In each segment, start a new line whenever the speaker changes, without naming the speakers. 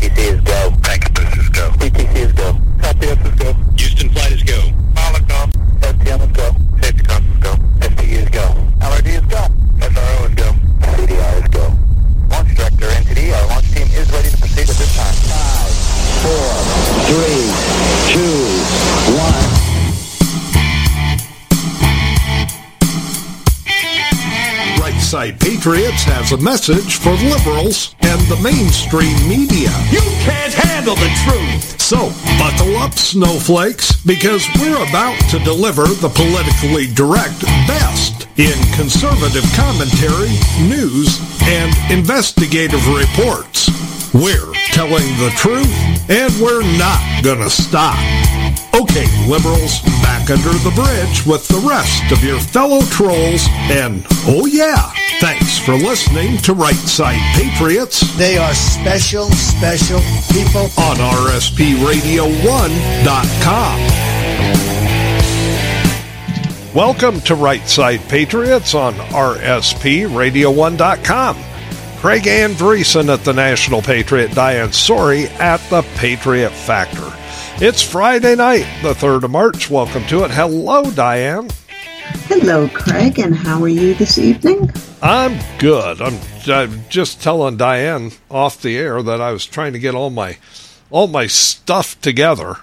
PTC is go.
Pancabus is go.
PTC is go. Copy, this is go.
Houston flight is go.
Pilot go. STM is go.
Safety console is go.
STE is go. LRD is go.
SRO is go.
CDR is go. Launch director NTD, our launch team is ready to proceed at this time. Five, four, three, two, one.
Right Side Patriots has a message for liberals and the mainstream media.
You can't handle the truth.
So, buckle up, snowflakes, because we're about to deliver the politically direct best in conservative commentary, news, and investigative reports. We're telling the truth, and we're not gonna stop. Okay, liberals, back under the bridge with the rest of your fellow trolls, and oh yeah, thanks for listening to Right Side Patriots
They are special, special people.
on RSPRadio1.com. Welcome to Right Side Patriots on RSPRadio1.com. Craig Andresen at the National Patriot, Diane Sori at the Patriot Factor. It's Friday night, the 3rd of March. Welcome to it. Hello, Diane.
Hello, Craig, and how are you this evening?
I'm good. I'm, I'm just telling Diane off the air that I was trying to get all my all my stuff together.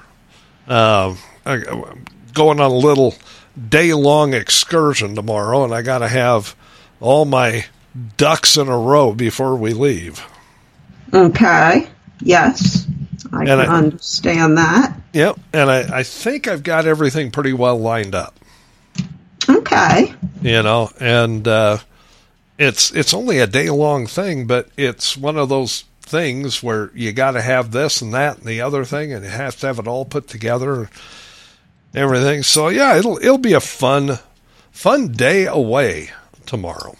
Uh, I, I'm going on a little day long excursion tomorrow, and I got to have all my ducks in a row before we leave.
Okay, yes, I
And
can
I-
understand that.
Yep, and I, I think I've got everything pretty well lined up.
Okay,
you know and uh it's it's only a day long thing but it's one of those things where you got to have this and that and the other thing and you have to have it all put together and everything so yeah it'll it'll be a fun fun day away tomorrow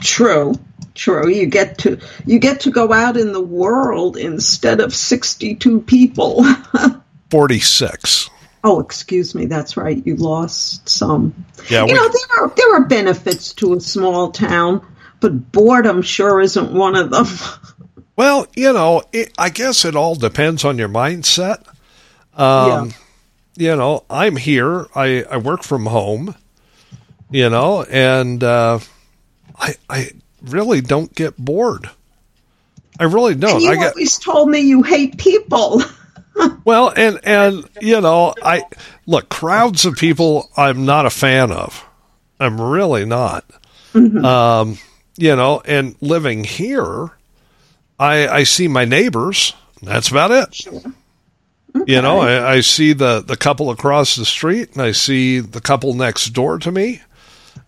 true, true. You get to you get to go out in the world instead of sixty-two people.
46
oh, excuse me, that's right. You lost some.
yeah
you
we,
know there are there are benefits to a small town, but boredom sure isn't one of them.
well you know it, i guess it all depends on your mindset um you know i'm here i i work from home you know and uh i i really don't get bored. I really don't.
And you
i get
always told me you hate people.
well and and you know i look crowds of people i'm not a fan of. I'm really not. Um you know and living here i i see my neighbors. That's about it. You know I, I see the the couple across the street and i see the couple next door to me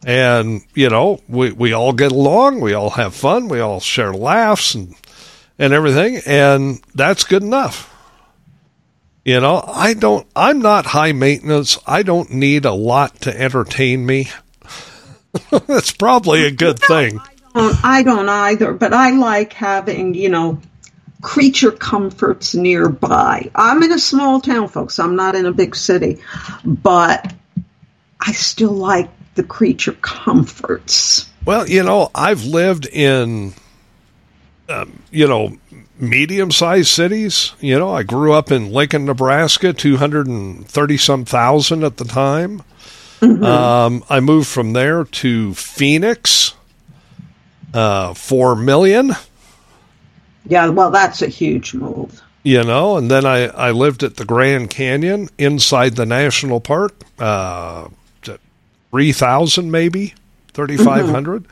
and you know we we all get along we all have fun we all share laughs and and everything and that's good enough you know, I don't, I'm not high maintenance. I don't need a lot to entertain me. That's probably a good thing.
Um, I don't either, but I like having, you know, creature comforts nearby. I'm in a small town, folks. I'm not in a big city, but I still like the creature comforts.
Well, you know, I've lived in, um, you know, medium sized cities. You know, I grew up in Lincoln, Nebraska, 230 some thousand at the time. Um, I moved from there to Phoenix, uh, 4 million.
Yeah, well, that's a huge move.
you know and then i i lived at the grand canyon inside the national park uh 3000 maybe 3500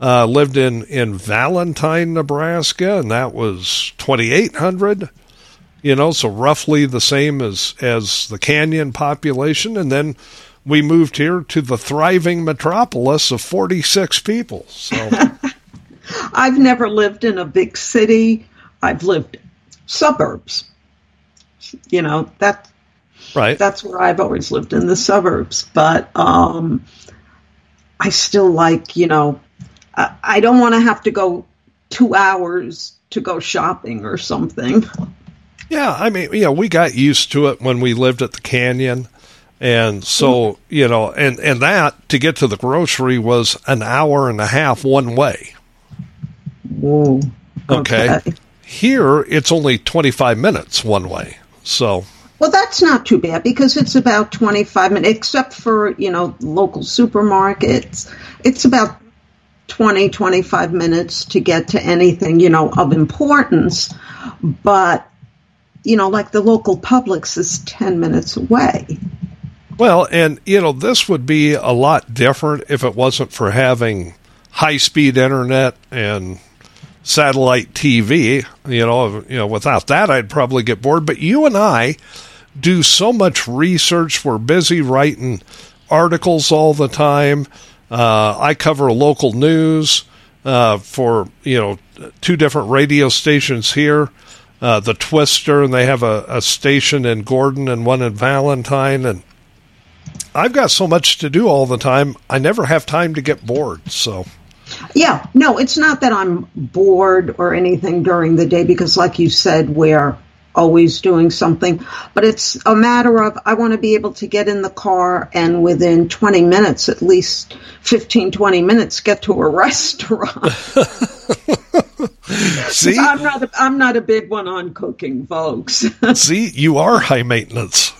uh lived in in valentine nebraska and that was 2800 you know so roughly the same as as the canyon population. And then we moved here to the thriving metropolis of 46 people so.
I've never lived in a big city. I've lived suburbs. You know, that
right
that's where I've always lived in the suburbs. But um, I still like, you know, I, I don't want to have to go two hours to go shopping or something.
Yeah, I mean, yeah, we got used to it when we lived at the canyon. And so, you know, and, and that to get to the grocery was an hour and a half one way.
Whoa.
Okay. here it's only 25 minutes one way. So,
Well, that's not too bad because it's about 25 minutes, except for, you know, local supermarkets. It's about 20, 25 minutes to get to anything, you know, of importance. But, you know, like the local Publix is 10 minutes away.
well, and you know, this would be a lot different if it wasn't for having high speed internet and satellite TV. You know, you know, without that, I'd probably get bored. But you and I do so much research. We're busy writing articles all the time. Uh, I cover local news uh, for you know two different radio stations here. Uh, the Twister, and they have a, a station in Gordon and one in Valentine, and I've got so much to do all the time. I never have time to get bored. So,
Yeah, no, it's not that I'm bored or anything during the day because, like you said, we're always doing something, but it's a matter of I want to be able to get in the car and within 20 minutes, at least 15, 20 minutes, get to a restaurant.
see,
I'm not, a, I'm not a big one on cooking, folks.
see, you are high maintenance.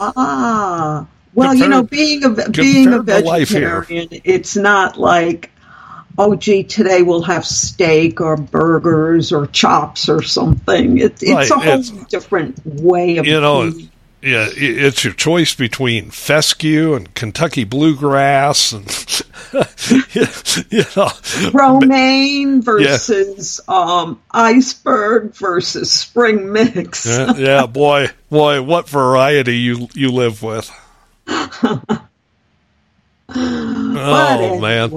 ah, well, you know, being a being a
compared to life here.
vegetarian, it's not like, oh, gee, today we'll have steak or burgers or chops or something. It, it's
Right,
a whole
it's-
different way of
You know, yeah, it's your choice between fescue and Kentucky bluegrass, and you know,
romaine versus um, iceberg versus spring mix.
yeah, yeah, boy, boy, what variety you you live with. Oh man,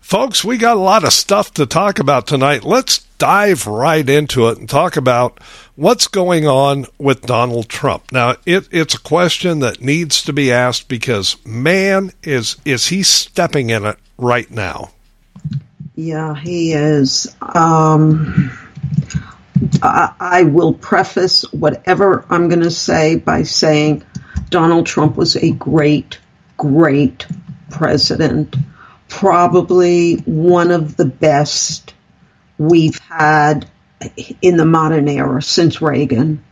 folks, we got a lot of stuff to talk about tonight. Let's dive right into it and talk about what's going on with Donald Trump. Now, it, it's a question that needs to be asked because man, is is he stepping in it right now?
Yeah, he is. Um, I, I will preface whatever I'm going to say by saying Donald Trump was a great, great president. Probably one of the best we've had in the modern era since Reagan.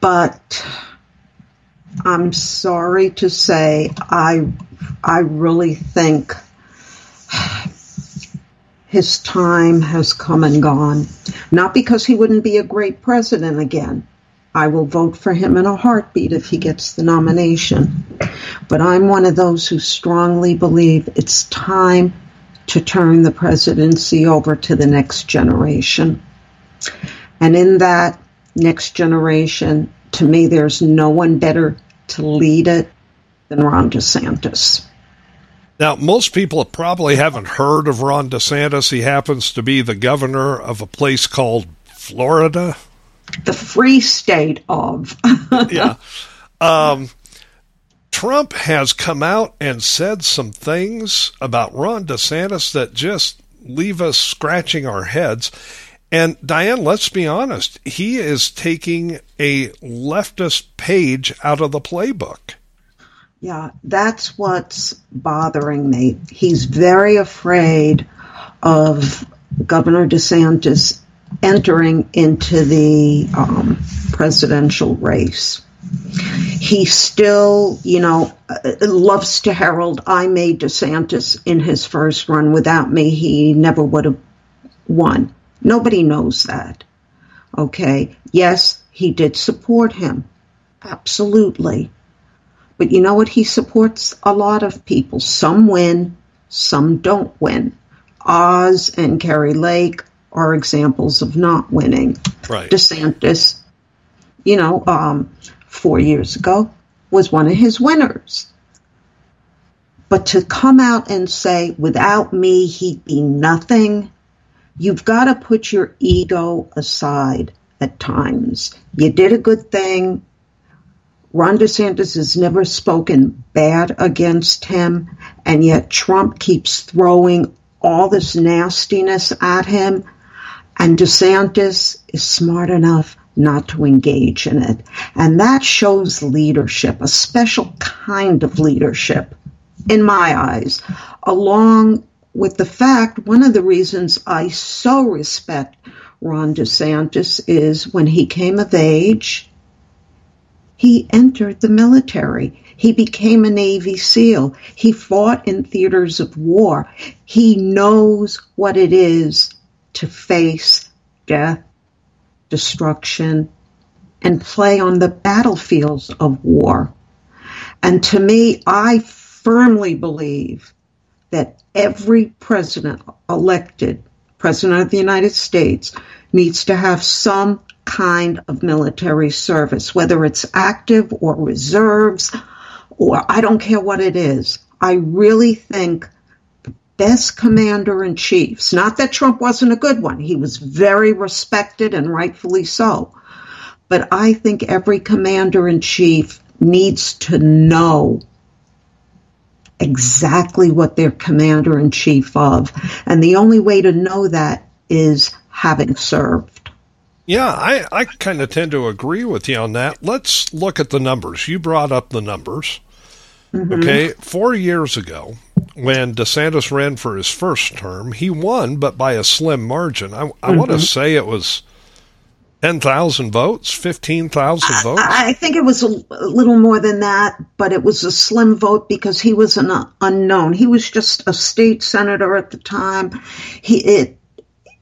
But I'm sorry to say, I, I really think his time has come and gone. Not because he wouldn't be a great president again. I will vote for him in a heartbeat if he gets the nomination. But I'm one of those who strongly believe it's time to turn the presidency over to the next generation. And in that next generation, to me, there's no one better to lead it than Ron DeSantis.
Now, most people probably haven't heard of Ron DeSantis. He happens to be the governor of a place called Florida.
The free state of.
yeah. Um, Trump has come out and said some things about Ron DeSantis that just leave us scratching our heads. And Diane, let's be honest, he is taking a leftist page out of the playbook.
Yeah, that's what's bothering me. He's very afraid of Governor DeSantis entering into the um, presidential race. He still, you know, uh, loves to herald, I made DeSantis in his first run. Without me, he never would have won. Nobody knows that. Okay. Yes, he did support him. Absolutely. But you know what? He supports a lot of people. Some win, some don't win. Oz and Kari Lake are examples of not winning.
Right.
DeSantis, you know, um, four years ago was one of his winners. But to come out and say, without me, he'd be nothing, you've got to put your ego aside at times. You did a good thing. Ron DeSantis has never spoken bad against him, and yet Trump keeps throwing all this nastiness at him, and DeSantis is smart enough not to engage in it. And that shows leadership, a special kind of leadership, in my eyes, along with the fact, one of the reasons I so respect Ron DeSantis is when he came of age, he entered the military. He became a Navy SEAL. He fought in theaters of war. He knows what it is to face death, destruction, and play on the battlefields of war. And to me, I firmly believe that every president elected, president of the United States, needs to have some kind of military service, whether it's active or reserves, or I don't care what it is. I really think best commander in chiefs, not that Trump wasn't a good one, he was very respected and rightfully so. But I think every commander in chief needs to know exactly what they're commander in chief of. And the only way to know that is having served.
Yeah, I, I kind of tend to agree with you on that. Let's look at the numbers. You brought up the numbers. Mm-hmm. Okay, four years ago, when DeSantis ran for his first term, he won, but by a slim margin. I, I mm-hmm. want to say it was 10,000 votes, 15,000 votes?
I think it was a, little more than that, but it was a slim vote because he was an unknown. He was just a state senator at the time. He it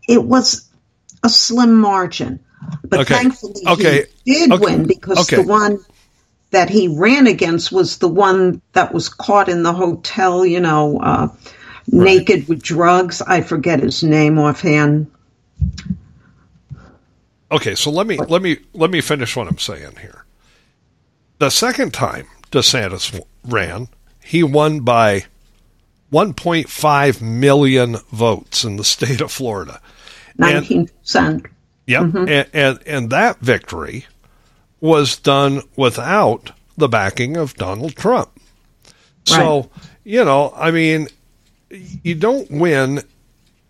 it was a slim margin. But okay. thankfully okay. he did okay. win because the one that he ran against was the one that was caught in the hotel, you know, uh, right. naked with drugs. I forget his name offhand.
Okay, so let me let me let me finish what I'm saying here. The second time DeSantis ran, he won by 1.5 million votes in the state of Florida.
19%.
Yep. Mm-hmm. And, and, and that victory was done without the backing of Donald Trump. So, right. you know, I mean, you don't win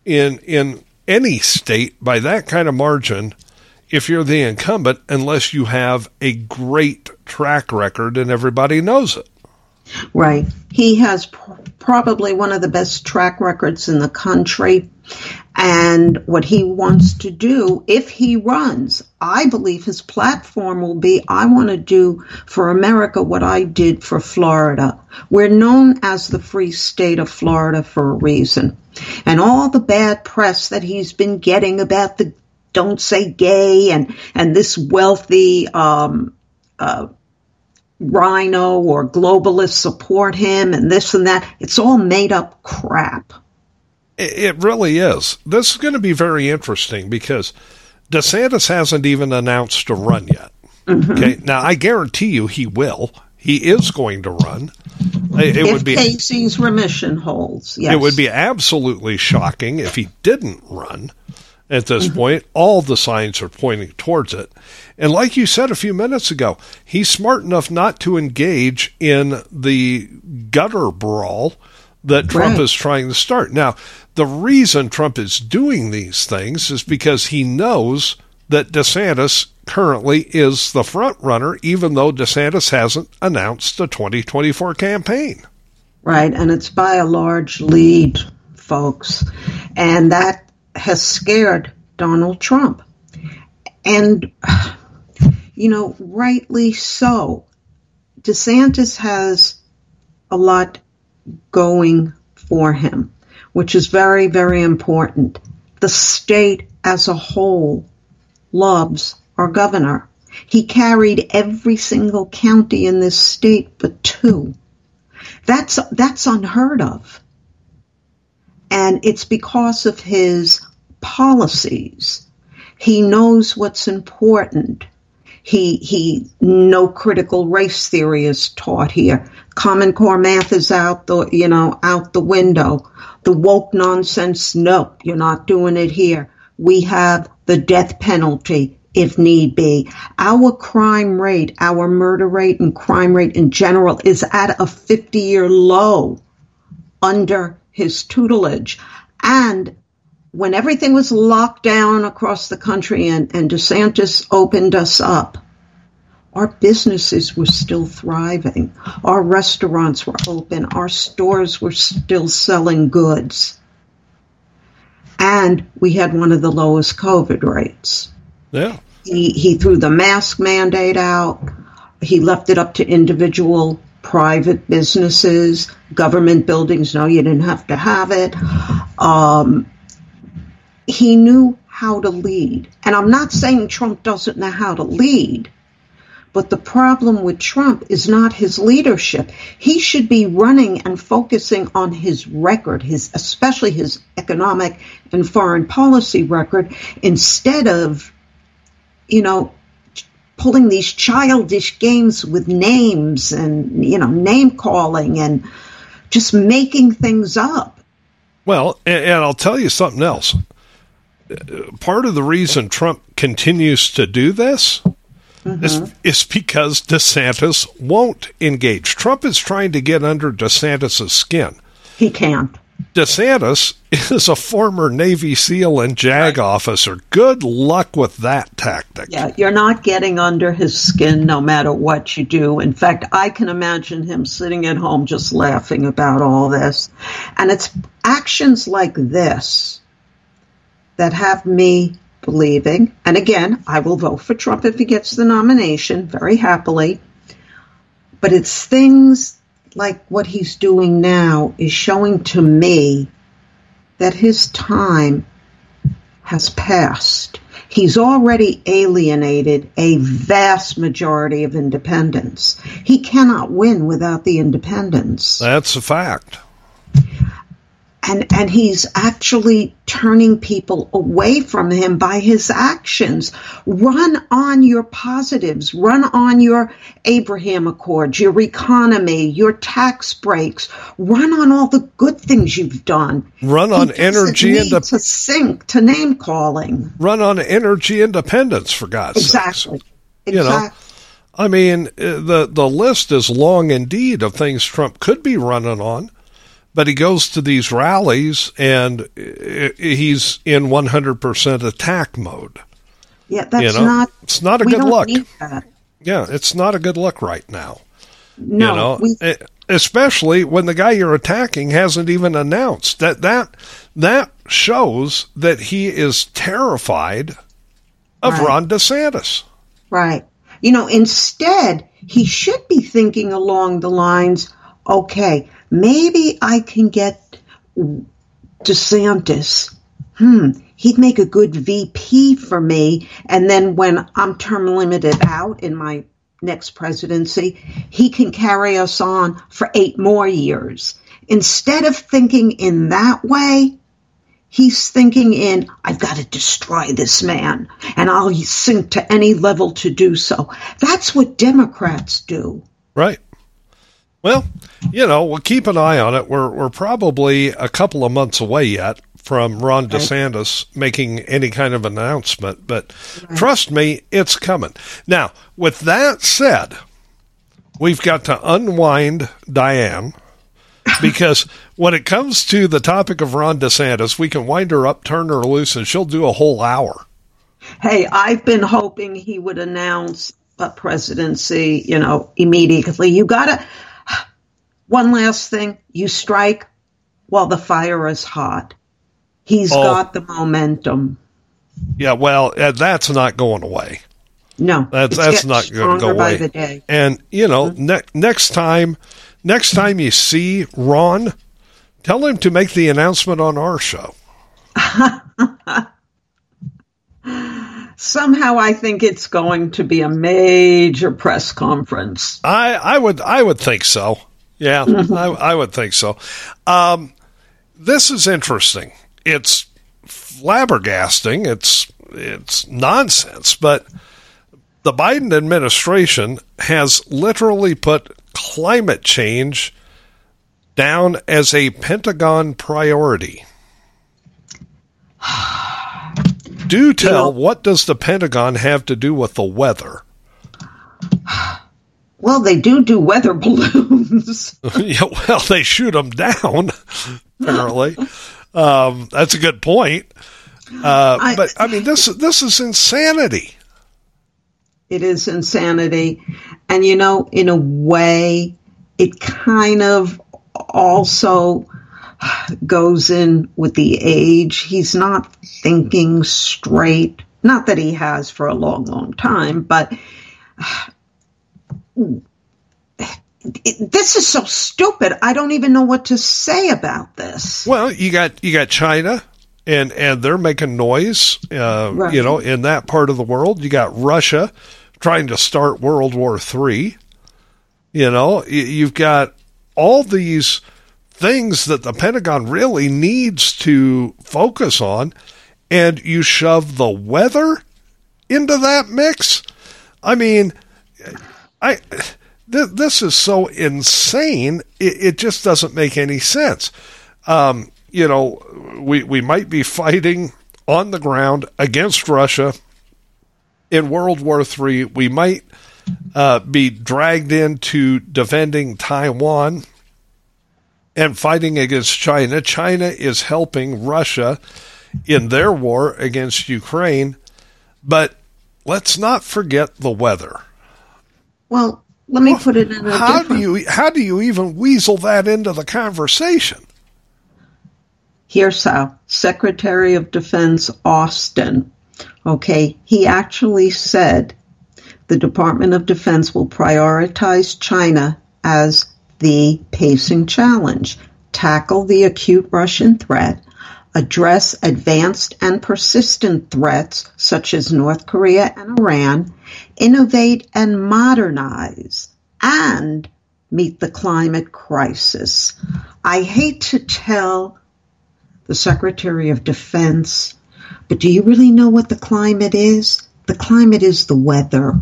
in in any state by that kind of margin if you're the incumbent unless you have a great track record and everybody knows it.
Right. He has pr- probably one of the best track records in the country. And what he wants to do, if he runs, I believe his platform will be I want to do for America what I did for Florida. We're known as the free state of Florida for a reason. And all the bad press that he's been getting about the don't say gay and and this wealthy um, uh, RINO or globalist support him and this and that. It's all made up crap.
It really is. This is going to be very interesting because DeSantis hasn't even announced a run yet. Mm-hmm. Okay, now I guarantee you he will. He is going to run.
It, it would be Casey's remission holds. Yes.
It would be absolutely shocking if he didn't run at this mm-hmm. point. All the signs are pointing towards it. And like you said a few minutes ago, he's smart enough not to engage in the gutter brawl that Trump right. is trying to start. Now, the reason Trump is doing these things is because he knows that DeSantis currently is the front runner, even though DeSantis hasn't announced the 2024 campaign.
Right, and it's by a large lead, folks. And that has scared Donald Trump. And, you know, rightly so. DeSantis has a lot going for him, which is very, very important. The state as a whole loves our governor. He carried every single county in this state but two. That's, that's unheard of. And it's because of his policies. He knows what's important. He, he, no critical race theory is taught here. Common Core math is out the, you know, out the window. The woke nonsense, no, you're not doing it here. We have the death penalty if need be. Our crime rate, our murder rate and crime rate in general is at a 50 year low under his tutelage. And when everything was locked down across the country and, and DeSantis opened us up, our businesses were still thriving. Our restaurants were open. Our stores were still selling goods. and we had one of the lowest COVID rates.
Yeah.
He, he threw the mask mandate out. He left it up to individual private businesses, government buildings. No, you didn't have to have it. Um, he knew how to lead. And I'm not saying Trump doesn't know how to lead, but the problem with Trump is not his leadership. He should be running and focusing on his record, his especially his economic and foreign policy record, instead of, you know, pulling these childish games with names and you know name calling and just making things up.
Well, and, and I'll tell you something else. Part of the reason Trump continues to do this mm-hmm. is, is because DeSantis won't engage. Trump is trying to get under DeSantis' skin.
He can't.
DeSantis is a former Navy SEAL and JAG officer. Good luck with that tactic.
Yeah, you're not getting under his skin no matter what you do. In fact, I can imagine him sitting at home just laughing about all this. And it's actions like this that have me believing, and again, I will vote for Trump if he gets the nomination very happily. But it's things like what he's doing now is showing to me that his time has passed. He's already alienated a vast majority of independents. He cannot win without the independents.
That's a fact.
And, and he's actually turning people away from him by his actions. Run on your positives. Run on your Abraham Accords, your economy, your tax breaks. Run on all the good things you've done.
Run on energy indep-
to sink to name calling.
Run on energy independence, for God's sake.
Exactly.
You know,
Exactly.
I mean, uh, the the list is long indeed of things Trump could be running on, but he goes to these rallies and he's in 100% attack mode.
yeah, that's
you know,
not.
it's not a good look. Yeah, it's not a good look right now.
No,
you know,
we,
E- especially when the guy you're attacking hasn't even announced that that that shows that he is terrified of
Right.
Ron DeSantis.
Right. You know, instead, he should be thinking along the lines okay, maybe I can get DeSantis. Hmm, he'd make a good VP for me. And then when I'm term limited out in my next presidency, he can carry us on for eight more years. Instead of thinking in that way, He's thinking in, I've got to destroy this man, and I'll sink to any level to do so. That's what Democrats do.
Right. Well, you know, we'll keep an eye on it. We're we're probably a couple of months away yet from Ron DeSantis making any kind of announcement, but trust me, it's coming. Now, with that said, we've got to unwind Diane because when it comes to the topic of Ron DeSantis, we can wind her up, turn her loose, and she'll do a whole hour.
Hey, I've been hoping he would announce a presidency, you know, immediately. You gotta, one last thing, you strike while the fire is hot. He's
Oh.
got the momentum.
Yeah, well, uh, that's not going away.
No,
That's that's not going to go
by
away.
the day.
And you know, ne- next time, next time you see Ron, tell him to make the announcement on our show.
Somehow I think it's going to be a major press conference.
I I would I would think so. Yeah, I, I would think so. Um, this is interesting. It's flabbergasting. It's it's nonsense, but the Biden administration has literally put climate change down as a Pentagon priority. Do tell, what does the Pentagon have to do with the weather?
Well, they do do weather balloons.
yeah, well, they shoot them down, apparently. Um, that's a good point. Uh,
I-
but I mean, this this is insanity.
it is insanity. And you know, in a way, it kind of also goes in with the age. He's not thinking straight. Not that he has for a long, long time, but it, this is so stupid. I don't even know what to say about this.
Well, you got you got China, and and they're making noise. Uh,
Right.
You know, in that part of the world, you got Russia trying to start World War Three. You know, you've got all these things that the Pentagon really needs to focus on, and you shove the weather into that mix. I mean, I th- this is so insane. It, it just doesn't make any sense. Um, you know, we we might be fighting on the ground against Russia in World War Three. We might uh, be dragged into defending Taiwan and fighting against China. China is helping Russia in their war against Ukraine, but let's not forget the weather.
Well, let me put it in a
How do you how do you even weasel that into the conversation?
Here's how. Secretary of Defense Austin, okay, he actually said the Department of Defense will prioritize China as the pacing challenge, tackle the acute Russian threat, address advanced and persistent threats such as North Korea and Iran, innovate and modernize, and meet the climate crisis. I hate to tell the Secretary of Defense. But do you really know what the climate is? The climate is the weather.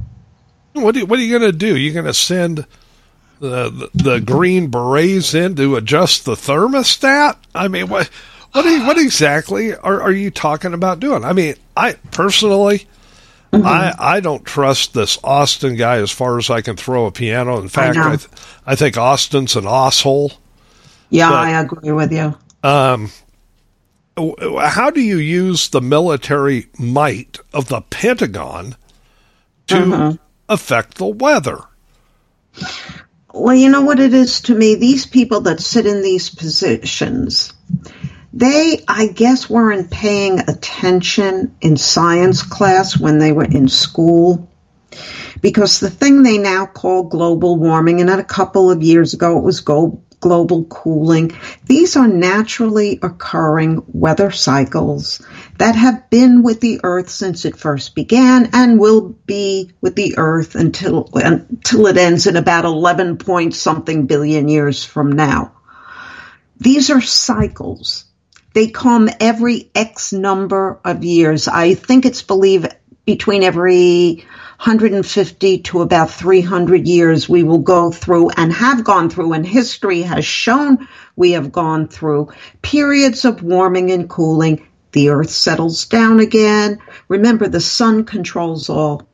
What are, what are you going to do? You're going to send the, the the green berets in to adjust the thermostat? I mean, what what what exactly are, are you talking about doing? I mean, I personally. Mm-hmm. I, I don't trust this Austin guy as far as I can throw a piano. In fact,
know.
I, th- I think Austin's an asshole.
Yeah,
But-
I agree with you.
Um, w- How do you use the military might of the Pentagon to mm-hmm. affect the weather?
Well, you know what it is to me? These people that sit in these positions, they, I guess, weren't paying attention in science class when they were in school. Because the thing they now call global warming, and a couple of years ago it was global cooling, these are naturally occurring weather cycles that have been with the Earth since it first began and will be with the Earth until, until it ends in about 11 point something billion years from now. These are cycles. They come every X number of years. I think it's believed between every 150 to about 300 years we will go through and have gone through and history has shown we have gone through periods of warming and cooling. The earth settles down again. Remember the sun controls all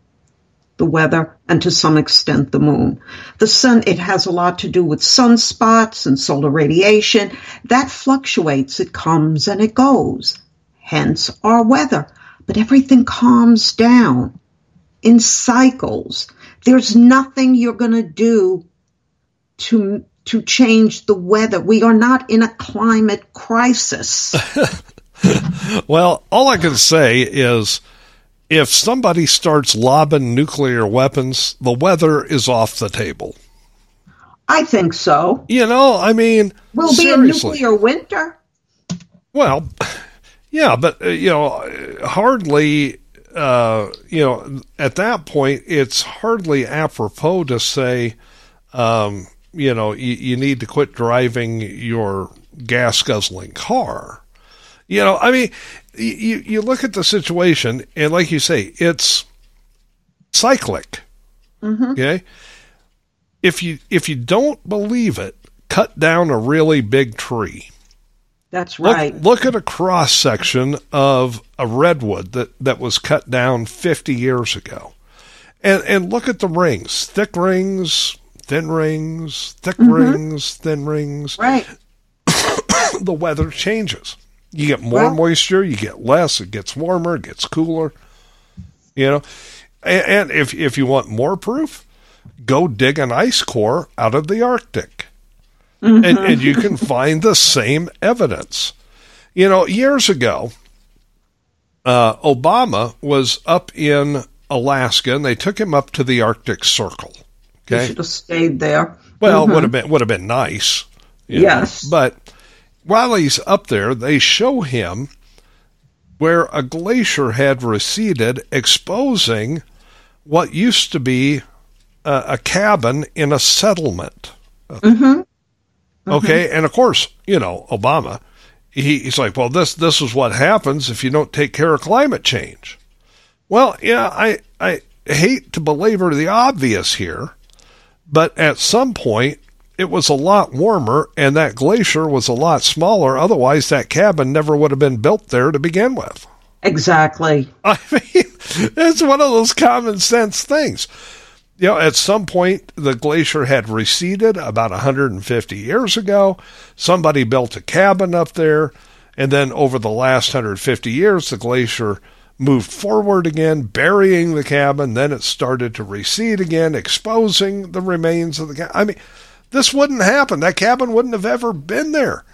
the weather and to some extent the moon. The sun, it has a lot to do with sunspots and solar radiation. That fluctuates. It comes and it goes. Hence our weather. But everything calms down in cycles. There's nothing you're going to do to to change the weather. We are not in a climate crisis.
Well, all I can say is if somebody starts lobbing nuclear weapons, the weather is off the table.
I think so.
You know, I mean,
We'll be a nuclear winter.
Well, yeah, but uh, you know, hardly. Uh, you know, at that point, it's hardly apropos to say, um, you know, you, you need to quit driving your gas guzzling car. You know, I mean, you you look at the situation, and like you say, it's cyclic. Mm-hmm. Okay, if you if you don't believe it, cut down a really big tree.
That's right.
look at a cross section of a redwood that, that was cut down 50 years ago. And, and look at the rings thick rings, thin rings, thick mm-hmm. rings, thin rings.
Right.
The weather changes. You get more
Well-
moisture, you get less, it gets warmer, it gets cooler. You know, and, and if, if you want more proof, go dig an ice core out of the Arctic. and, and you can find the same evidence. You know, years ago, uh, Obama was up in Alaska, and they took him up to the Arctic Circle. Okay,
should have stayed there.
well, would have been would have been nice. you know.
Yes.
but while he's up there, they show him where a glacier had receded, exposing what used to be a, a cabin in a settlement. Mm-hmm. Mm-hmm. Okay, and of course, you know Obama. He, he's like, well, this this is what happens if you don't take care of climate change. Well, yeah, I I hate to belabor the obvious here, but at some point it was a lot warmer and that glacier was a lot smaller. Otherwise, that cabin never would have been built there to begin with.
Exactly.
I mean, it's one of those common sense things. You know, at some point, the glacier had receded about 150 years ago. Somebody built a cabin up there. And then over the last 150 years, the glacier moved forward again, burying the cabin. Then it started to recede again, exposing the remains of the cabin. I mean, this wouldn't happen. That cabin wouldn't have ever been there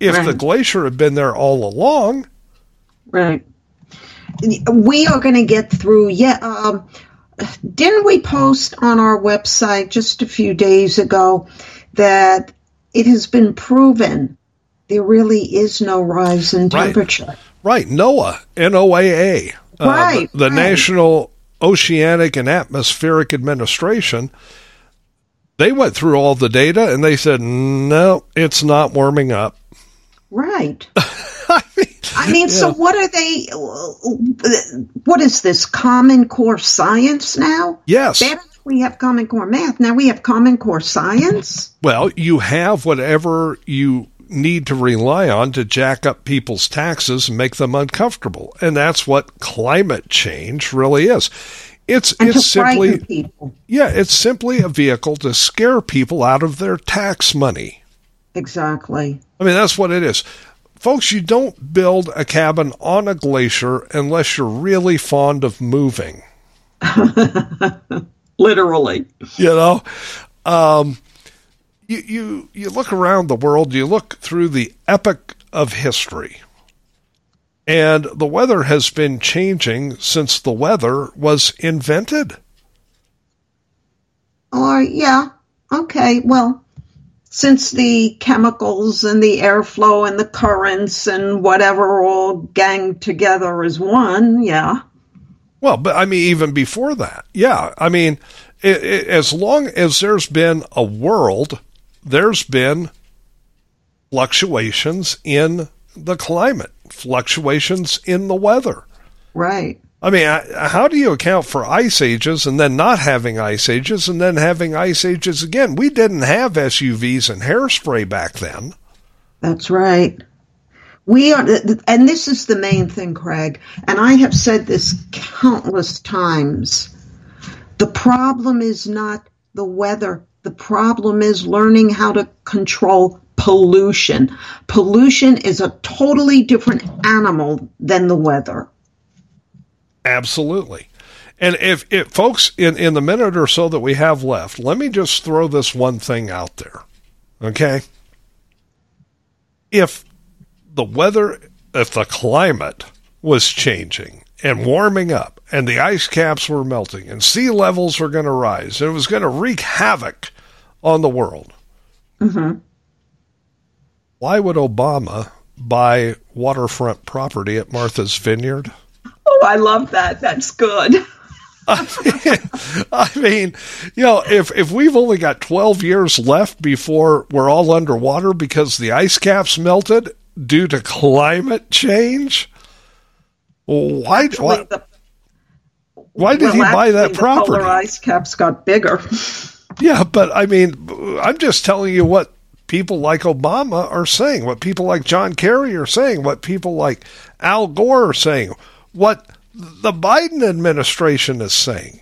if the glacier had been there all along.
Right. We are going to get through. Yeah. Um, didn't we post on our website just a few days ago that it has been proven there really is no rise in temperature?
Right, NOAA, N-O-A-A, uh,
Right,
the, the
right.
National Oceanic and Atmospheric Administration. They went through all the data and they said, no, it's not warming up.
Right.
I mean,
I mean, so what are they? What is this Common Core science now?
yes.
Better we have Common Core math. Now we have Common Core science.
Well, you have whatever you need to rely on to jack up people's taxes and make them uncomfortable. And that's what climate change really is. It's
And
it's simply
people.
yeah, it's simply a vehicle to scare people out of their tax money.
Exactly.
I mean, that's what it is. Folks, you don't build a cabin on a glacier unless you're really fond of moving.
Literally.
You know, um, you, you you look around the world, you look through the epic of history, and the weather has been changing since the weather was invented.
Oh, or, yeah. Okay. Well, since the chemicals and the airflow and the currents and whatever all gang together as one, yeah.
Well, but I mean, even before that, yeah. I mean, it, it, as long as there's been a world, there's been fluctuations in the climate, fluctuations in the weather.
Right.
I mean, how do you account for ice ages and then not having ice ages and then having ice ages again? We didn't have SUVs and hairspray back then.
That's right. We are, and this is the main thing, Craig, and I have said this countless times. The problem is not the weather. The problem is learning how to control pollution. Pollution is a totally different animal than the weather.
Absolutely. And if, if folks, in, in the minute or so that we have left, let me just throw this one thing out there. Okay? If the weather, if the climate was changing and warming up and the ice caps were melting and sea levels were going to rise and it was going to wreak havoc on the world, mm-hmm. Why would Obama buy waterfront property at Martha's Vineyard?
Oh, I love that. That's good.
I mean, you know, if if we've only got 12 years left before we're all underwater because the ice caps melted due to climate change, why why,
The-
why did he buy that
actually, The
property?
ice caps got bigger.
Yeah, but I mean, I'm just telling you what people like Obama are saying, what people like John Kerry are saying, what people like Al Gore are saying, what the Biden administration is saying.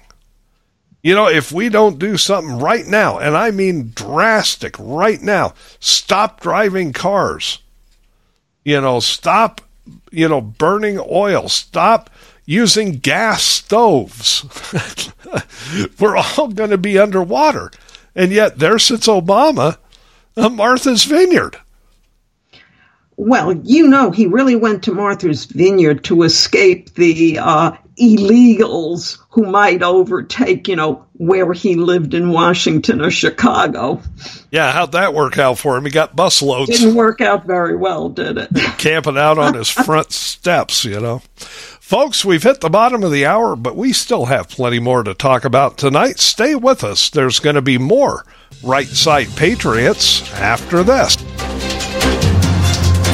You know, if we don't do something right now, and I mean drastic right now, stop driving cars. You know, stop, you know, burning oil, stop using gas stoves. We're all going to be underwater. And yet there sits Obama Martha's Vineyard.
Well, you know, he really went to Martha's Vineyard to escape the uh, illegals who might overtake, you know, where he lived in Washington or Chicago.
Yeah, how'd that work out for him? He got busloads.
Didn't work out very well, did it?
Camping out on his front steps, you know. Folks, we've hit the bottom of the hour, but we still have plenty more to talk about tonight. Stay with us. There's going to be more Right Side Patriots after this.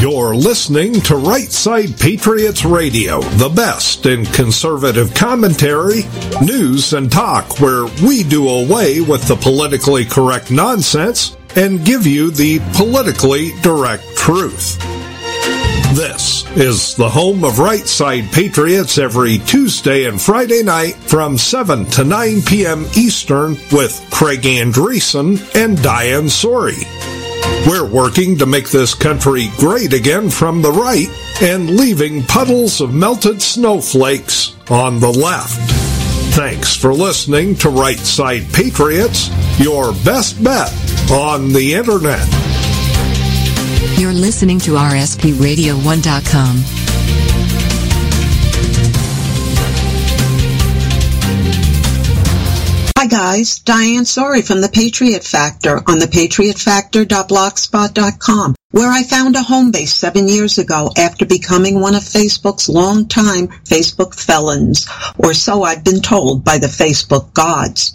You're listening to Right Side Patriots Radio, the best in conservative commentary, news, and talk, where we do away with the politically correct nonsense and give you the politically direct truth. This is the home of Right Side Patriots every Tuesday and Friday night from 7 to 9 p.m. Eastern with Craig Andresen and Diane Sori. We're working to make this country great again from the right and leaving puddles of melted snowflakes on the left. Thanks for listening to Right Side Patriots, your best bet on the internet.
You're listening to RSPRadio1.com.
Hi guys, Diane Sori from The Patriot Factor on thepatriotfactor.blogspot.com, where I found a home base seven years ago after becoming one of Facebook's longtime Facebook felons, or so I've been told by the Facebook gods.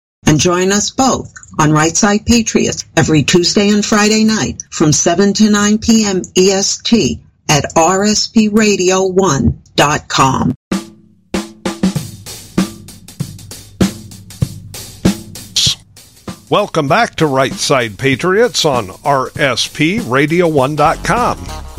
And join us both on Right Side Patriots every Tuesday and Friday night from 7 to 9 p.m. EST at rspradio1.com.
Welcome back to Right Side Patriots on RSPRadio1.com.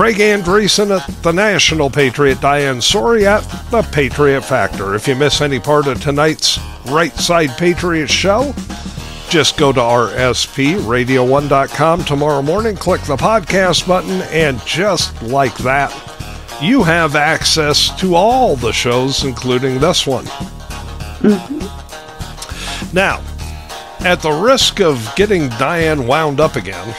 Craig Andresen at the National Patriot, Diane Sori at the Patriot Factor. If you miss any part of tonight's Right Side Patriot show, just go to RSPRadio1.com tomorrow morning, click the podcast button, and just like that, you have access to all the shows, including this one. Mm-hmm. Now, at the risk of getting Diane wound up again,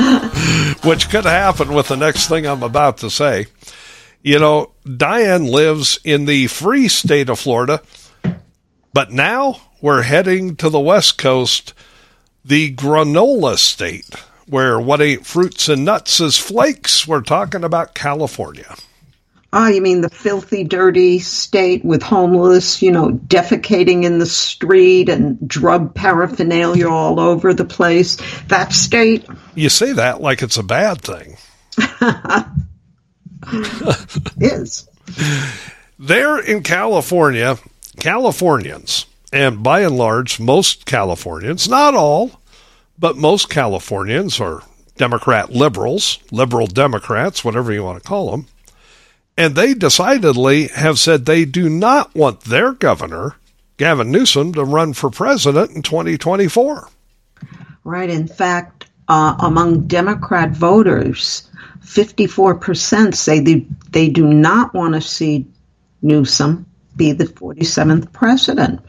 which could happen with the next thing I'm about to say. You know, Diane lives in the free state of Florida, but now we're heading to the West Coast, the granola state, where what ain't fruits and nuts is flakes. We're talking about California.
Ah, you mean the filthy, dirty state with homeless, you know, defecating in the street and drug paraphernalia all over the place? That state?
You say that like it's a bad thing.
is.
There in California, Californians, and by and large, most Californians, not all, but most Californians are Democrat liberals, liberal Democrats, whatever you want to call them. And they decidedly have said they do not want their governor, Gavin Newsom, to run for president in 2024.
Right. In fact, uh, among Democrat voters, 54% say they, they do not want to see Newsom be the 47th president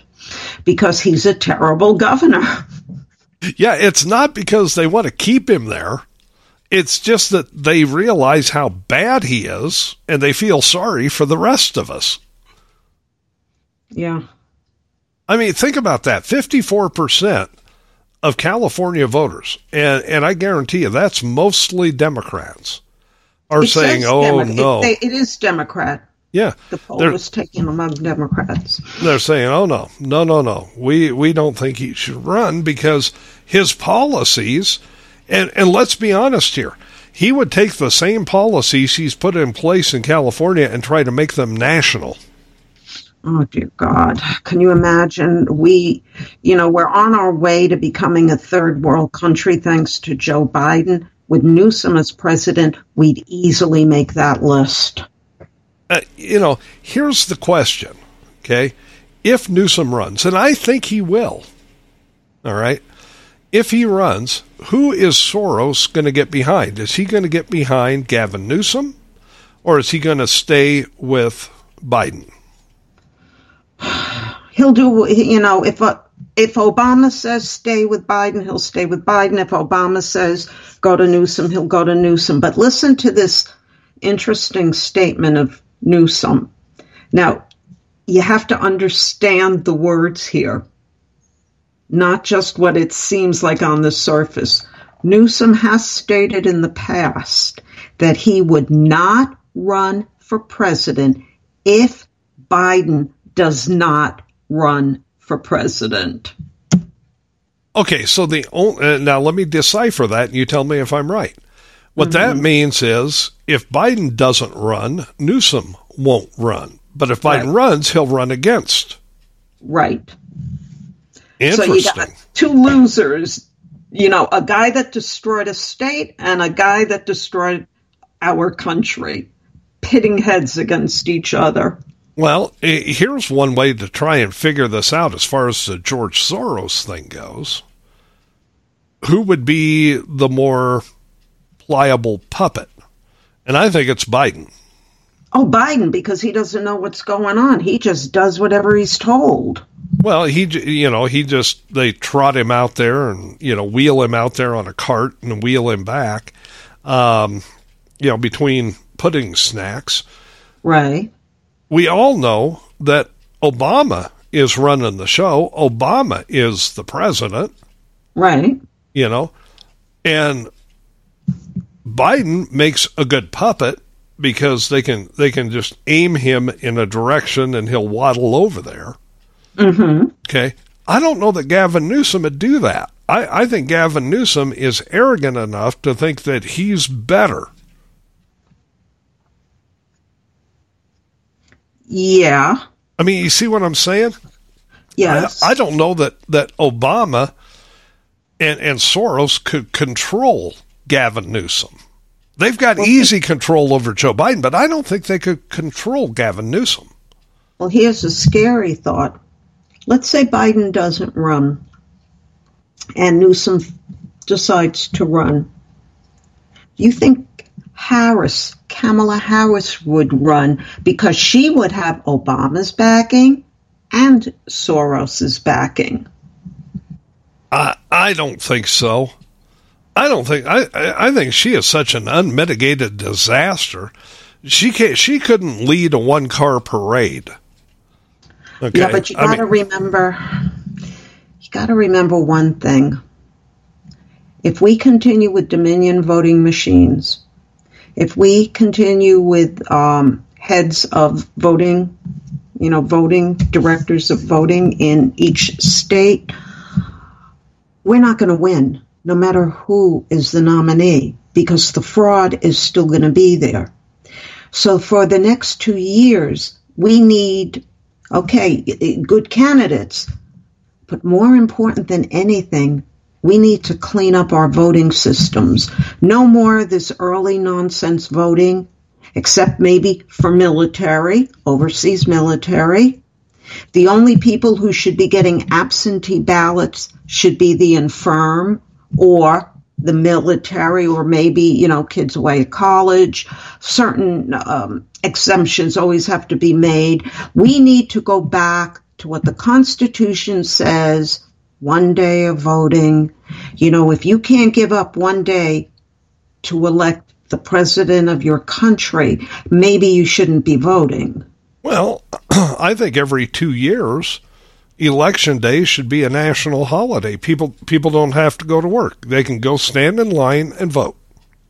because he's a terrible governor.
Yeah, it's not because they want to keep him there. It's just that they realize how bad he is and they feel sorry for the rest of us.
Yeah.
I mean, think about that 54% of California voters, and, and I guarantee you that's mostly Democrats, are
It
saying, oh,
Demo-
no.
It, it is Democrat.
yeah.
The poll
They're,
was taken among Democrats.
they're saying, oh, no, no, no, no. We, we don't think he should run because his policies, and, and let's be honest here, he would take the same policies he's put in place in California and try to make them national.
Oh dear God. Can you imagine? We, you know, we're on our way to becoming a third world country thanks to Joe Biden. With Newsom as president, we'd easily make that list.
Uh, you know, here's the question, okay? If Newsom runs, and I think he will, all right? If he runs, who is Soros going to get behind? Is he going to get behind Gavin Newsom or is he going to stay with Biden?
He'll do, you know, if uh, if Obama says stay with Biden, he'll stay with Biden. If Obama says go to Newsom, he'll go to Newsom. But listen to this interesting statement of Newsom. Now, you have to understand the words here, not just what it seems like on the surface. Newsom has stated in the past that he would not run for president if Biden does not run for president.
Okay, so the uh, now let me decipher that and you tell me if I'm right. What mm-hmm. that means is if Biden doesn't run, Newsom won't run. But if Biden right. runs, he'll run against.
Right.
So you got
two losers, you know, a guy that destroyed a state and a guy that destroyed our country, pitting heads against each other.
Well, here's one way to try and figure this out as far as the George Soros thing goes. Who would be the more pliable puppet? And I think it's Biden.
Oh, Biden, because he doesn't know what's going on. He just does whatever he's told.
Well, he, you know, he just, they trot him out there and, you know, wheel him out there on a cart and wheel him back, um, you know, between pudding snacks.
Right
we all know that Obama is running the show. Obama is the president.
Right.
You know, and Biden makes a good puppet because they can they can just aim him in a direction and he'll waddle over there.
Mm-hmm.
Okay. I don't know that Gavin Newsom would do that. I, I think Gavin Newsom is arrogant enough to think that he's better
Yeah.
I mean, you see what I'm saying?
Yes.
I, I don't know that, that Obama and, and Soros could control Gavin Newsom. They've got well, easy control over Joe Biden, but I don't think they could control Gavin Newsom.
Well, here's a scary thought. Let's say Biden doesn't run and Newsom decides to run. Do you think Harris, Kamala Harris would run because she would have Obama's backing and Soros's backing.
I I don't think so. I don't think I I think she is such an unmitigated disaster. She can't, she couldn't lead a one car parade.
Okay? Yeah, but you got to remember you got to remember one thing. If we continue with Dominion voting machines, if we continue with um, heads of voting, you know, voting directors of voting in each state, we're not going to win, no matter who is the nominee, because the fraud is still going to be there. So for the next two years, we need, okay, good candidates, but more important than anything, we need to clean up our voting systems. No more of this early nonsense voting, except maybe for military, overseas military. The only people who should be getting absentee ballots should be the infirm or the military or maybe, you know, kids away at college. Certain um, exemptions always have to be made. We need to go back to what the Constitution says one day of voting. You know, if you can't give up one day to elect the president of your country, maybe you shouldn't be voting.
Well, I think every two years, election day should be a national holiday. People people don't have to go to work; they can go stand in line and vote.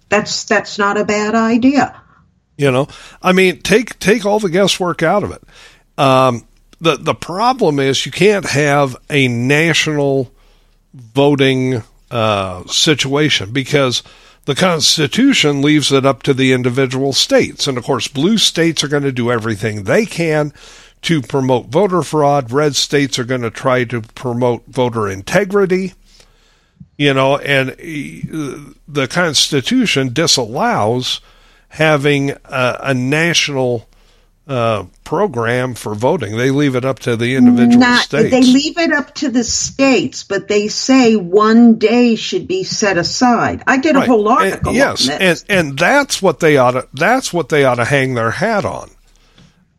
That's that's not a bad idea.
You know, I mean, take take all the guesswork out of it. Um, the the problem is you can't have a national voting uh, situation because the Constitution leaves it up to the individual states, and of course, blue states are going to do everything they can to promote voter fraud. Red states are going to try to promote voter integrity. You know, and uh, the Constitution disallows having a, a national uh, program for voting. They leave it up to the individual
Not,
states.
they leave it up to the states, but they say one day should be set aside. I did a
Right.
whole
And-
article
yes,
on this.
and and that's what they ought to. That's what they ought to hang their hat on.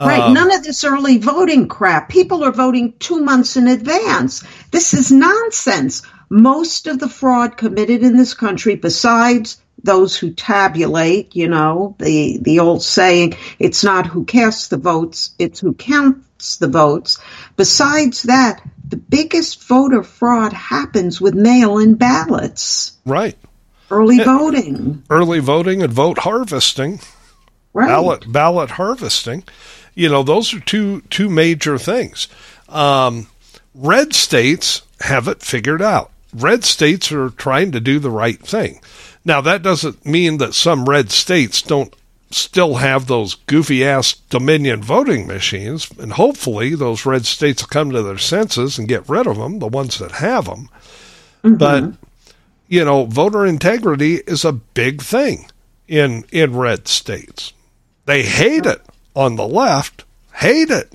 Right,
Um,
none of this early voting crap. People are voting two months in advance. This is nonsense. Most of the fraud committed in this country, besides those who tabulate, you know, the, the old saying, it's not who casts the votes, it's who counts the votes. Besides that, the biggest voter fraud happens with mail-in ballots,
Right.
early voting.
Early voting and vote harvesting.
Right.
ballot ballot harvesting. You know, those are two two major things. Um, red states have it figured out. Red states are trying to do the right thing. Now that doesn't mean that some red states don't still have those goofy ass Dominion voting machines, and hopefully those red states will come to their senses and get rid of them, the ones that have them. But you know, voter integrity is a big thing in in red states. They hate it on the left, hate it.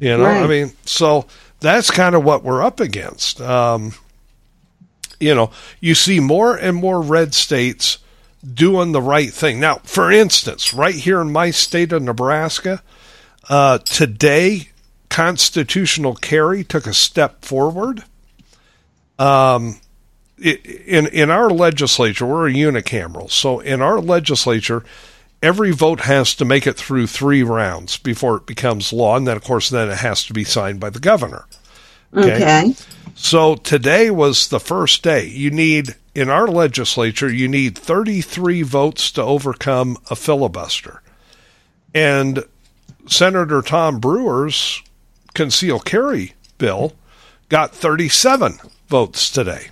You know, I mean, so that's kind of what we're up against. Um, you know, you see more and more red states doing the right thing. Now, for instance, right here in my state of Nebraska, uh, today, constitutional carry took a step forward. Um, i- in in our legislature, we're a unicameral. So in our legislature, every vote has to make it through three rounds before it becomes law, and then of course then it has to be signed by the governor.
okay.
So today was the first day. You need in our legislature, you need 33 votes to overcome a filibuster. And Senator Tom Brewer's conceal carry bill got 37 votes today.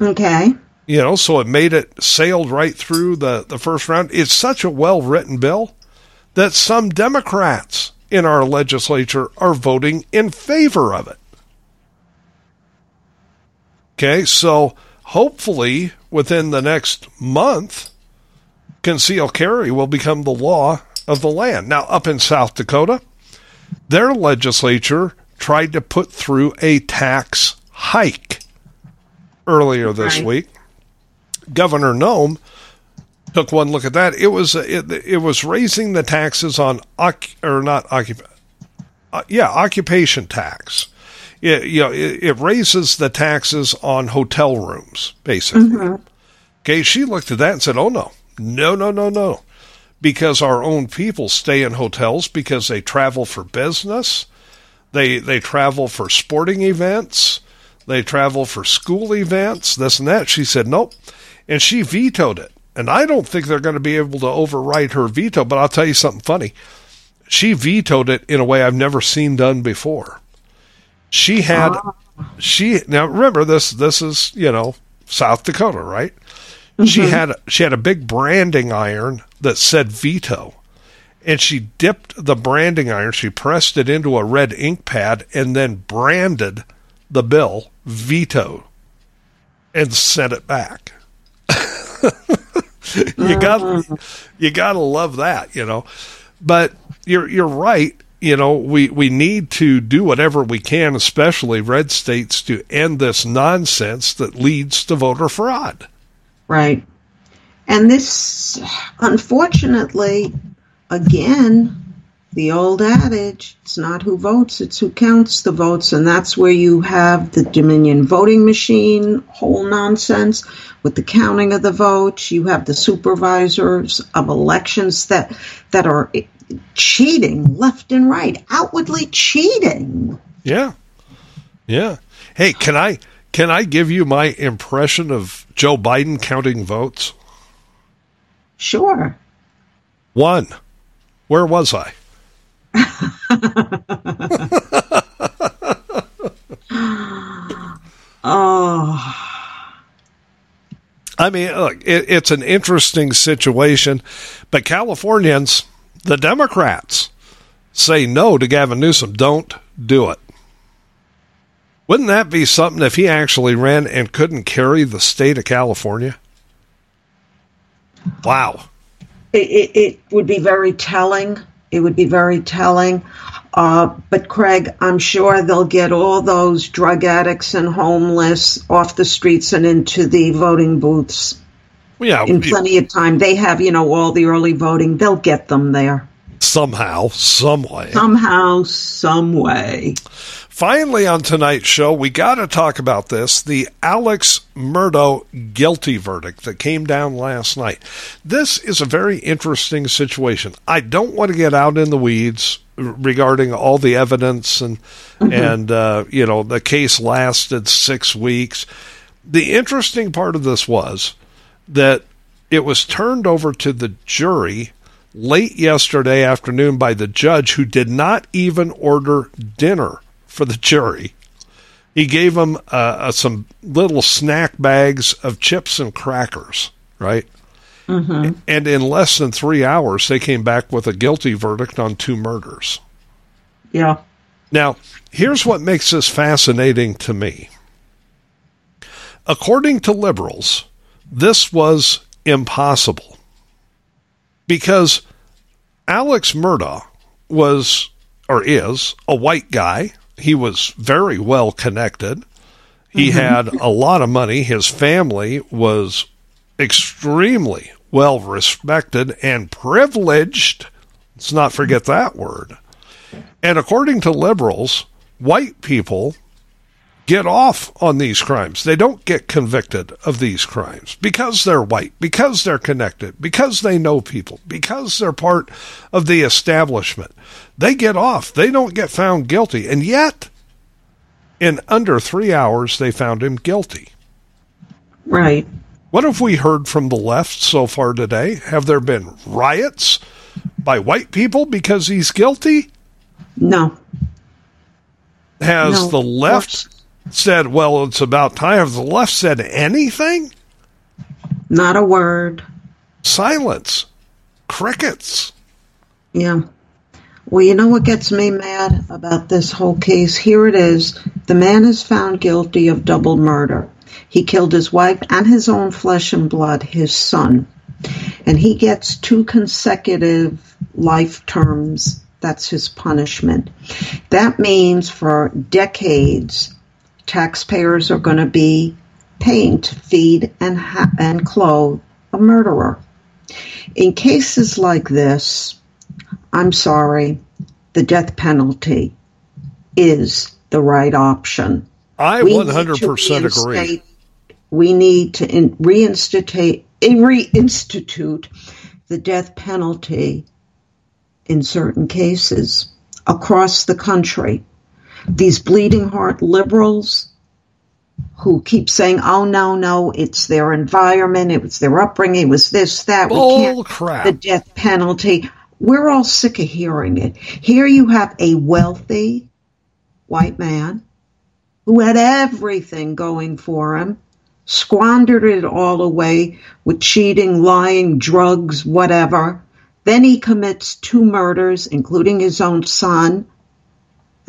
Okay.
You know, so it made it sailed right through the, the first round. It's such a well written bill that some Democrats in our legislature are voting in favor of it. Okay, so hopefully within the next month, conceal carry will become the law of the land. Now, up in South Dakota, their legislature tried to put through a tax hike earlier this
Right.
week. Governor Noem took one look at that. It was it, it was raising the taxes on or not occup- uh, yeah occupation tax. It, you know, it, it raises the taxes on hotel rooms basically. Okay, she looked at that and said, "Oh no, no, no, no, no," because our own people stay in hotels because they travel for business, they they travel for sporting events, they travel for school events, this and that. She said, "Nope," and she vetoed it. And I don't think they're going to be able to override her veto. But I'll tell you something funny. She vetoed it in a way I've never seen done before. She had ah. she now remember this this is you know South Dakota right she mm-hmm. had she had a big branding iron that said veto and she dipped the branding iron she pressed it into a red ink pad and then branded the bill veto and sent it back you got you got to love that you know but you're you're right you know we we need to do whatever we can especially red states to end this nonsense that leads to voter fraud
Right. And this, unfortunately, again, the old adage, it's not who votes, it's who counts the votes. And that's where you have the Dominion voting machine whole nonsense with the counting of the votes. You have the supervisors of elections that, that are cheating left and right, outwardly cheating.
Yeah. Yeah. Hey, can I can I give you my impression of Joe Biden counting votes?
Sure.
One. Where was I?
Oh,
I mean, look, it, it's an interesting situation, but Californians, the Democrats, say no to Gavin Newsom. Don't do it. Wouldn't that be something if he actually ran and couldn't carry the state of California? Wow.
It, it, it would be very telling. It would be very telling. Uh, but Craig, I'm sure they'll get all those drug addicts and homeless off the streets and into the voting booths
Yeah,
in plenty of time. They have, you know, all the early voting. They'll get them there
somehow, some way.
somehow, some way.
Finally, on tonight's show, we got to talk about this the Alex Murdaugh guilty verdict that came down last night. This is a very interesting situation. I don't want to get out in the weeds regarding all the evidence and and uh, you know the case lasted six weeks. The interesting part of this was that it was turned over to the jury late yesterday afternoon by the judge who did not even order dinner for the jury. He gave them uh, uh, some little snack bags of chips and crackers, right? And in less than three hours, they came back with a guilty verdict on two murders.
Yeah.
Now, here's what makes this fascinating to me. According to liberals, this was impossible because Alex Murdaugh was or is a white guy. He was very well connected. He mm-hmm. had a lot of money. His family was extremely well respected and privileged. Let's not forget that word. And according to liberals, white people get off on these crimes. They don't get convicted of these crimes because they're white, because they're connected, because they know people, because they're part of the establishment. They get off. They don't get found guilty. And yet, in under three hours, they found him guilty.
Right.
What have we heard from the left so far today? Have there been riots by white people because he's guilty?
No.
Has
No,
the left. Said, well, it's about time? Has the left said anything?
Not a word.
Silence. Crickets.
Yeah. Well, you know what gets me mad about this whole case? Here it is. The man is found guilty of double murder. He killed his wife and his own flesh and blood, his son. And he gets two consecutive life terms. That's his punishment. That means for decades, taxpayers are going to be paying to feed and, ha- and clothe a murderer. In cases like this, I'm sorry, the death penalty is the right option.
I
We need to
100% agree.
We need to in, reinstitute, reinstitute the death penalty in certain cases across the country. These bleeding heart liberals who keep saying, "Oh no, no, it's their environment, it was their upbringing, it was this, that."
Bull
we can't
crap.
the death penalty. We're all sick of hearing it. Here you have a wealthy white man who had everything going for him, squandered it all away with cheating, lying, drugs, whatever. Then he commits two murders, including his own son,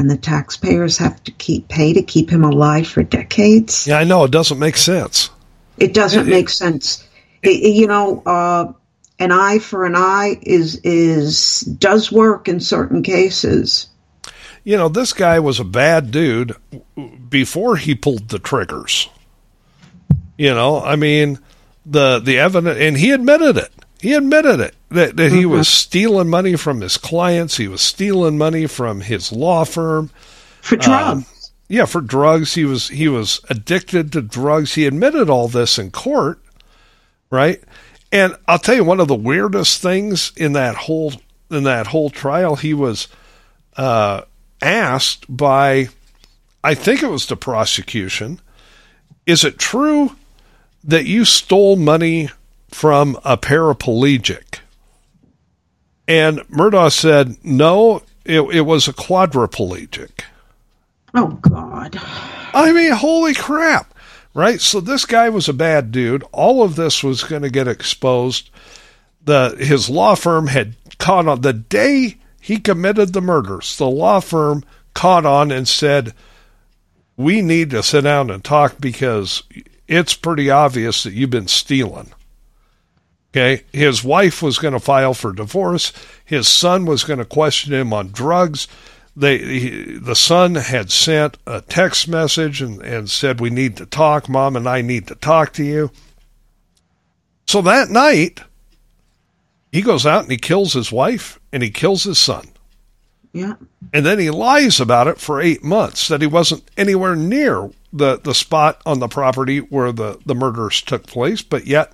and the taxpayers have to keep pay to keep him alive for decades.
Yeah, I know. It doesn't make sense.
It doesn't make sense. It- it- you know, uh, an eye for an eye is is does work in certain cases.
You know, this guy was a bad dude before he pulled the triggers. You know, I mean, the the evidence, and he admitted it. He admitted it that, that he was stealing money from his clients. He was stealing money from his law firm.
For drugs.
Yeah, for drugs. He was he was addicted to drugs. He admitted all this in court, right? And I'll tell you one of the weirdest things in that whole in that whole trial, he was uh, asked by, I think it was the prosecution, is it true that you stole money from a paraplegic? And Murdaugh said, no, it, it was a quadriplegic.
oh God.
I mean, holy crap, right? So this guy was a bad dude. All of this was going to get exposed. The his law firm had caught on the day he committed the murders. The law firm caught on and said, We need to sit down and talk because it's pretty obvious that you've been stealing. Okay. His wife was going to file for divorce. His son was going to question him on drugs. They, he, the son had sent a text message and, and said, We need to talk. Mom and I need to talk to you. So that night, he goes out and he kills his wife and he kills his son.
Yeah.
And then he lies about it for eight months that he wasn't anywhere near the, the spot on the property where the, the murders took place, but yet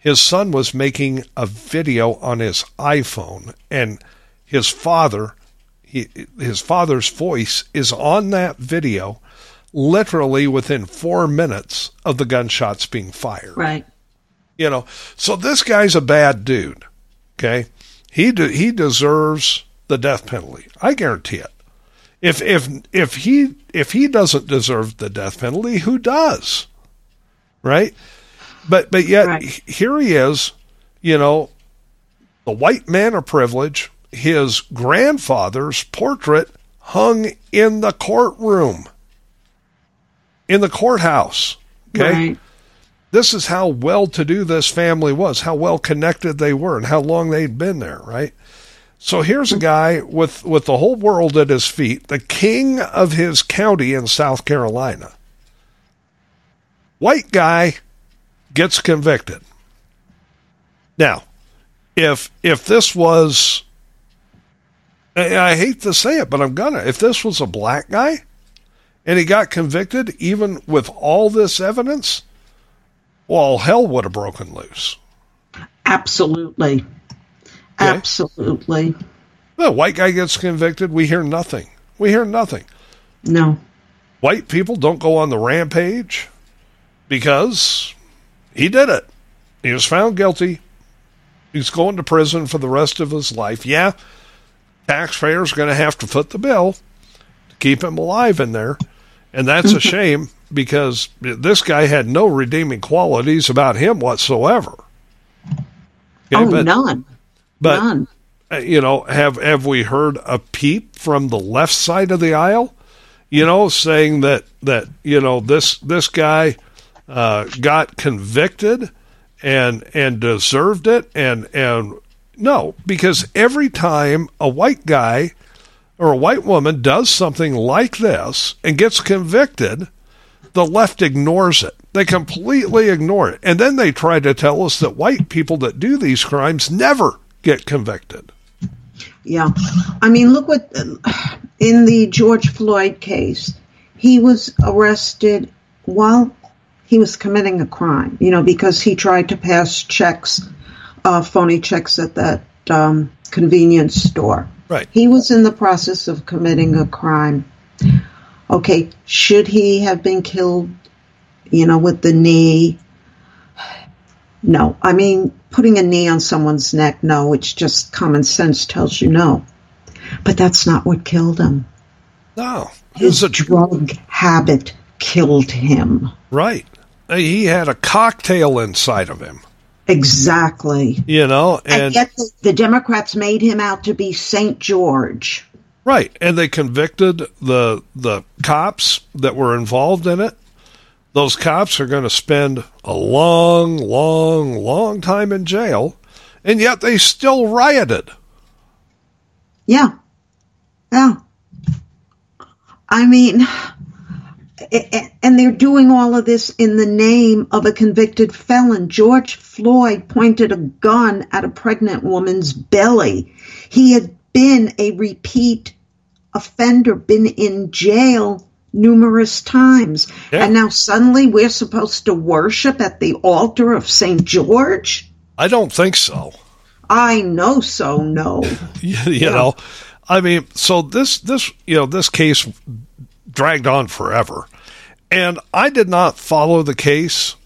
his son was making a video on his iPhone and his father he, his father's voice is on that video literally within 4 minutes of the gunshots being fired.
Right.
You know, so this guy's a bad dude. Okay? He de- he deserves the death penalty. I guarantee it. If if if he if he doesn't deserve the death penalty, who does? Right? But but yet
Right.
here he is, you know, the white man of privilege, his grandfather's portrait hung in the courtroom. In the courthouse. Okay?
Right.
this is how well to do this family was, how well connected they were, and how long they'd been there, right? So here's a guy with, with the whole world at his feet, the king of his county in South Carolina. White guy gets convicted. Now, if if this was I hate to say it, but I'm gonna. If this was a black guy and he got convicted, even with all this evidence, well, hell would have broken loose.
Absolutely. Absolutely.
The white guy gets convicted, we hear nothing. We hear nothing.
No.
White people don't go on the rampage because he did it. He was found guilty. He's going to prison for the rest of his life. Yeah, taxpayers are going to have to foot the bill to keep him alive in there. And that's a shame because this guy had no redeeming qualities about him whatsoever. Okay,
oh,
but-
none.
but
none.
uh, you know, have have we heard a peep from the left side of the aisle? You know, saying that that you know this this guy uh, got convicted and and deserved it, and and no, because every time a white guy or a white woman does something like this and gets convicted, the left ignores it. They completely ignore it. And then they try to tell us that white people that do these crimes never get convicted.
Yeah. I mean, look what in the George Floyd case, he was arrested while he was committing a crime, you know, because he tried to pass checks, uh, phony checks at that um, convenience store.
Right.
He was in the process of committing a crime. Okay, should he have been killed, you know, with the knee? No. I mean, putting a knee on someone's neck, no, it's just common sense tells you no. But that's not what killed him.
No.
His
a
drug habit killed him.
right. He had a cocktail inside of him,
Exactly.
you know,
And,
and
yet the, the Democrats made him out to be St. George.
right, and they convicted the the cops that were involved in it. Those cops are going to spend a long, long, long time in jail, and yet they still rioted.
Yeah. Yeah. I mean, and they're doing all of this in the name of a convicted felon. George Floyd pointed a gun at a pregnant woman's belly. He had been a repeat offender, been in jail numerous times.
Yeah.
And now suddenly we're supposed to worship at the altar of St. George?
I don't think so.
I know so, no.
you, you know i mean so this this you know this case dragged on forever. And i did not follow the case.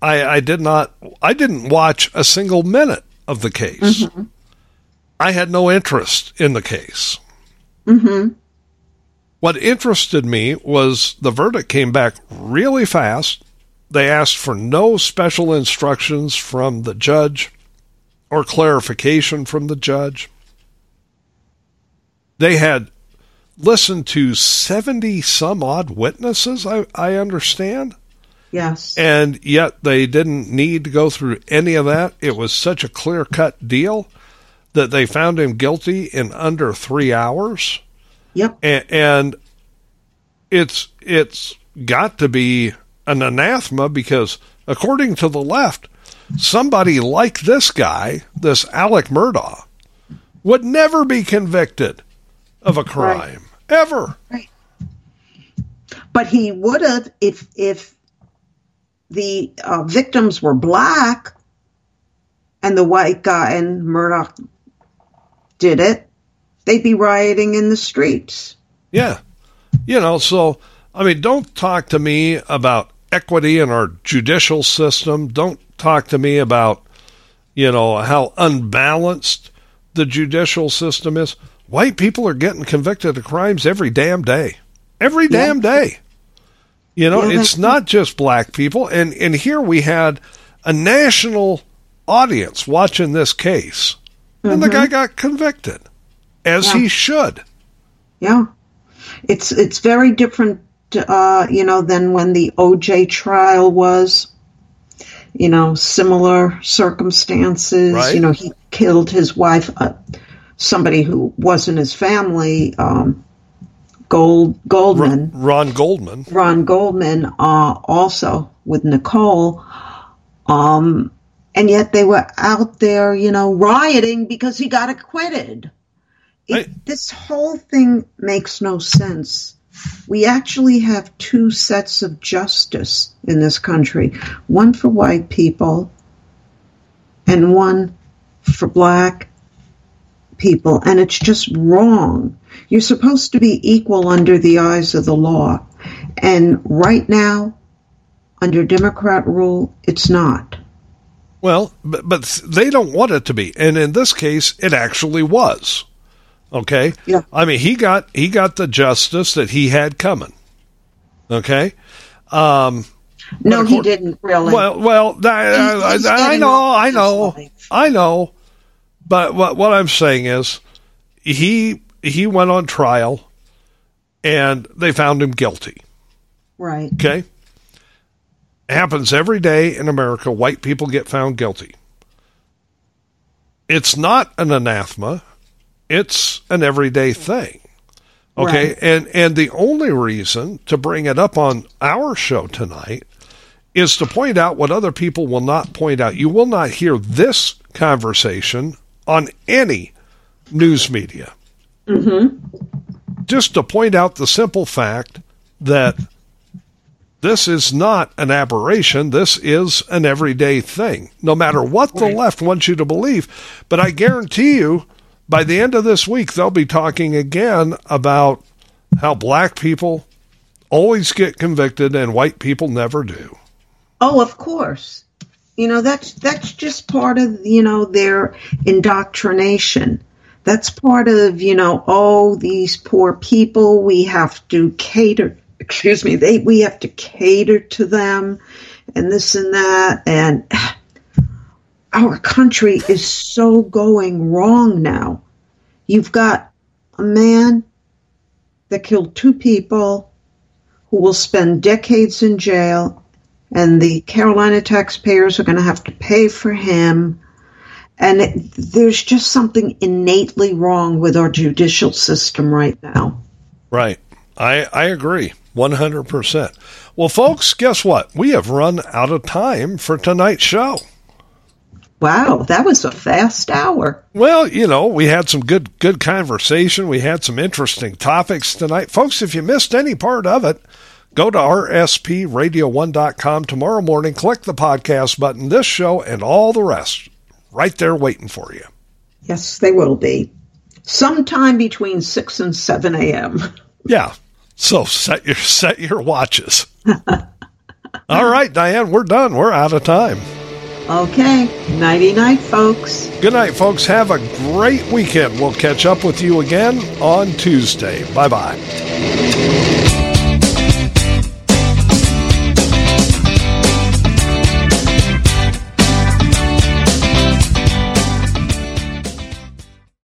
I i did not i didn't watch a single minute of the case. I had no interest in the case.
Mm-hmm.
what interested me was the verdict came back really fast. They asked for no special instructions from the judge or clarification from the judge. They had listened to 70 some odd witnesses, I, I understand.
Yes.
And yet they didn't need to go through any of that. It was such a clear cut deal that they found him guilty in under three hours.
Yep.
And, and it's it's got to be an anathema because according to the left, somebody like this guy, this Alec Murdaugh, would never be convicted of a crime ever.
But he would have if if the uh, victims were black and the white guy and Murdaugh did it, they'd be rioting in the streets.
Yeah. You know, so, I mean, don't talk to me about equity in our judicial system. Don't talk to me about, you know, how unbalanced the judicial system is. White people are getting convicted of crimes every damn day. Every damn day. You know,
Yeah,
it's not just black people. And, and here we had a national audience watching this case. And the guy got convicted, as
Mm-hmm. Yeah.
he should.
Yeah, it's it's very different, uh, you know, than when the OJ trial was. You know, similar circumstances.
Right.
You know, he killed his wife, uh, somebody who wasn't his family. Um, Gold Goldman.
Ron Goldman.
Ron Goldman uh, also with Nicole. Um, and yet they were out there, you know, rioting because he got acquitted. It,
Right.
This whole thing makes no sense. We actually have two sets of justice in this country one for white people and one for black people. And it's just wrong. You're supposed to be equal under the eyes of the law. And right now, under Democrat rule, it's not.
Well, but, but they don't want it to be, and in this case, it actually was. Okay.
Yeah.
I mean, he got he got the justice that he had coming. Okay. Um,
No,
of
he didn't really.
well, well,
he's
I, I know, I know. I know. But what what I'm saying is, he he went on trial, and they found him guilty.
right.
Okay. Happens every day in America. White people get found guilty. It's not an anathema. It's an everyday thing. Okay.
Right.
And and the only reason to bring it up on our show tonight is to point out what other people will not point out. You will not hear this conversation on any news media. Mm-hmm. Just to point out the simple fact that this is not an aberration. This is an everyday thing, no matter what the left wants you to believe. But I guarantee you, by the end of this week, they'll be talking again about how black people always get convicted and white people never do.
Oh, of course. You know, that's that's just part of, you know, their indoctrination. That's part of, you know, oh, these poor people, we have to cater, excuse me, they we have to cater to them and this and that and our country is so going wrong now. You've got a man that killed two people who will spend decades in jail and the Carolina taxpayers are going to have to pay for him. And it, there's just something innately wrong with our judicial system right now.
Right. I, I agree 100%. Well, folks, guess what? We have run out of time for tonight's show.
Wow, that was a fast hour.
Well, you know, we had some good good conversation. We had some interesting topics tonight. Folks, if you missed any part of it, go to rspradio1.com tomorrow morning, click the podcast button, this show and all the rest right there waiting for you.
Yes, they will be. Sometime between 6 and 7 a.m.
Yeah. So set your set your watches. all right, Diane, we're done. We're out of time.
Okay, nighty night, folks.
Good night, folks. Have a great weekend. We'll catch up with you again on Tuesday. Bye bye.